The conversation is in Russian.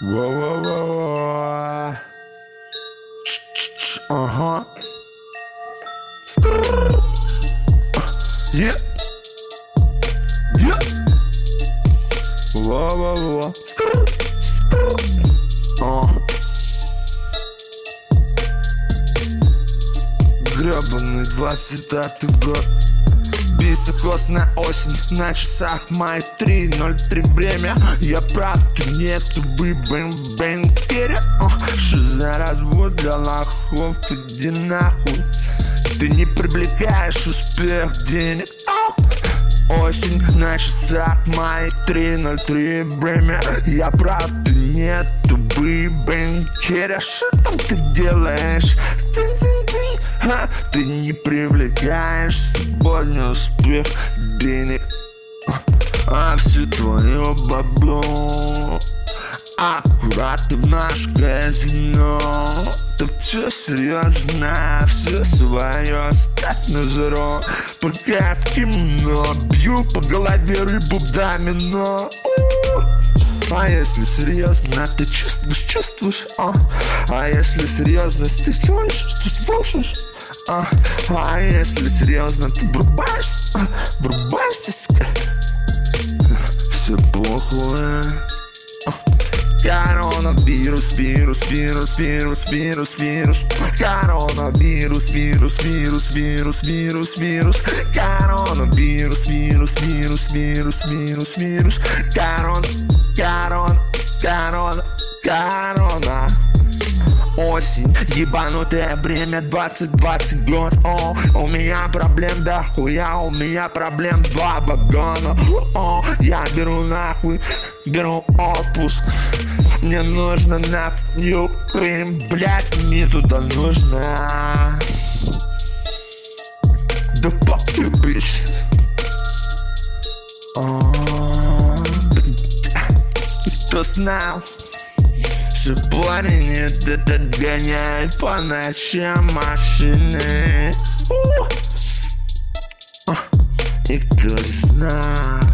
Во-во-во-во. Ага. Е. Е. Во-во-во. А. Гребаный 25 год Високосная осень. На часах май 3.03 время. Я прав, ты нет, вы бэн бэн керя. Что за развод для лохов, иди нахуй. Ты не привлекаешь успех денег. Осень на часах май 3.03 время. Я прав, ты нет, вы бэн керя. Что там ты делаешь? Тин-тин-тин Ха, ты не привлекаешь сегодня успех денег А все твое бабло. Аккуратно в наш казино. Да все серьезно, все свое ставь на зеро Пока в кино бью по голове рыбу домино. А если серьезно, ты чувствуешь, чувствуешь, а? А если серьезно, ты слышишь, ты слышишь? А, а если серьезно, ты врубаешься, а? врубаешься, все плохое. Коронавирус, вирус, вирус, вирус, вирус, вирус Коронавирус, вирус, вирус, вирус, вирус, вирус Коронавирус, вирус, вирус, вирус, вирус, вирус Корон, корон, корон, корона осень. Ебанутое время 2020 год. О, у меня проблем да хуя У меня проблем два вагона. О, я беру нахуй Беру отпуск. Мне нужно на Юкрин Блять, мне туда нужно. Да fuck you, bitch Кто знал? Что парень этот гоняет по ночам машины. И кто знал